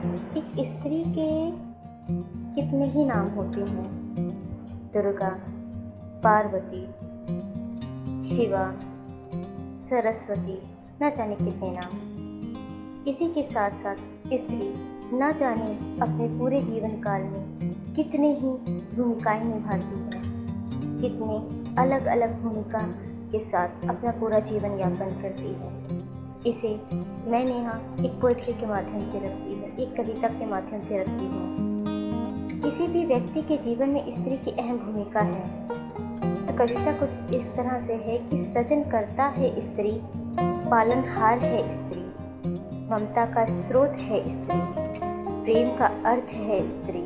एक स्त्री के कितने ही नाम होते हैं। दुर्गा, पार्वती, शिवा, सरस्वती, न जाने कितने नाम। इसी के साथ साथ स्त्री न जाने अपने पूरे जीवन काल में कितने ही भूमिकाएँ निभाती है। कितने अलग अलग भूमिका के साथ अपना पूरा जीवन यापन करती है। इसे मैं नेहा एक पोइट्री के माध्यम से रखती हूँ, एक कविता के माध्यम से रखती हूँ। किसी भी व्यक्ति के जीवन में स्त्री की अहम भूमिका है। तो कविता कुछ इस तरह से है कि सृजन करता है स्त्री, पालनहार है स्त्री। ममता का स्रोत है स्त्री, प्रेम का अर्थ है स्त्री।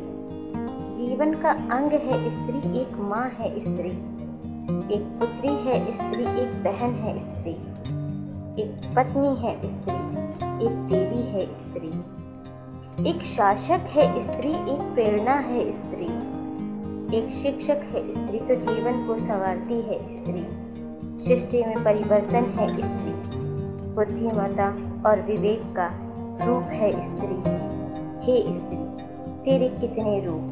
जीवन का अंग है स्त्री, एक माँ है स्त्री। एक पुत्री है स्त्री, एक बहन है स्त्री। एक पत्नी है स्त्री, एक देवी है स्त्री। एक शासक है स्त्री, एक प्रेरणा है स्त्री। एक शिक्षक है स्त्री तो जीवन को संवारती है स्त्री। सृष्टि में परिवर्तन है स्त्री। बुद्धिमता और विवेक का रूप है स्त्री। हे स्त्री, तेरे कितने रूप?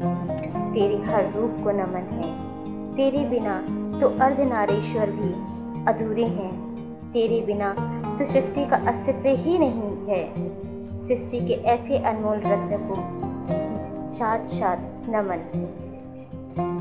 तेरे हर रूप को नमन है। तेरे बिना तो अर्धनारेश्वर भी अधूरे हैं। तेरे बिना तो सृष्टि का अस्तित्व ही नहीं है। सृष्टि के ऐसे अनमोल रत्न को साथ साथ नमन।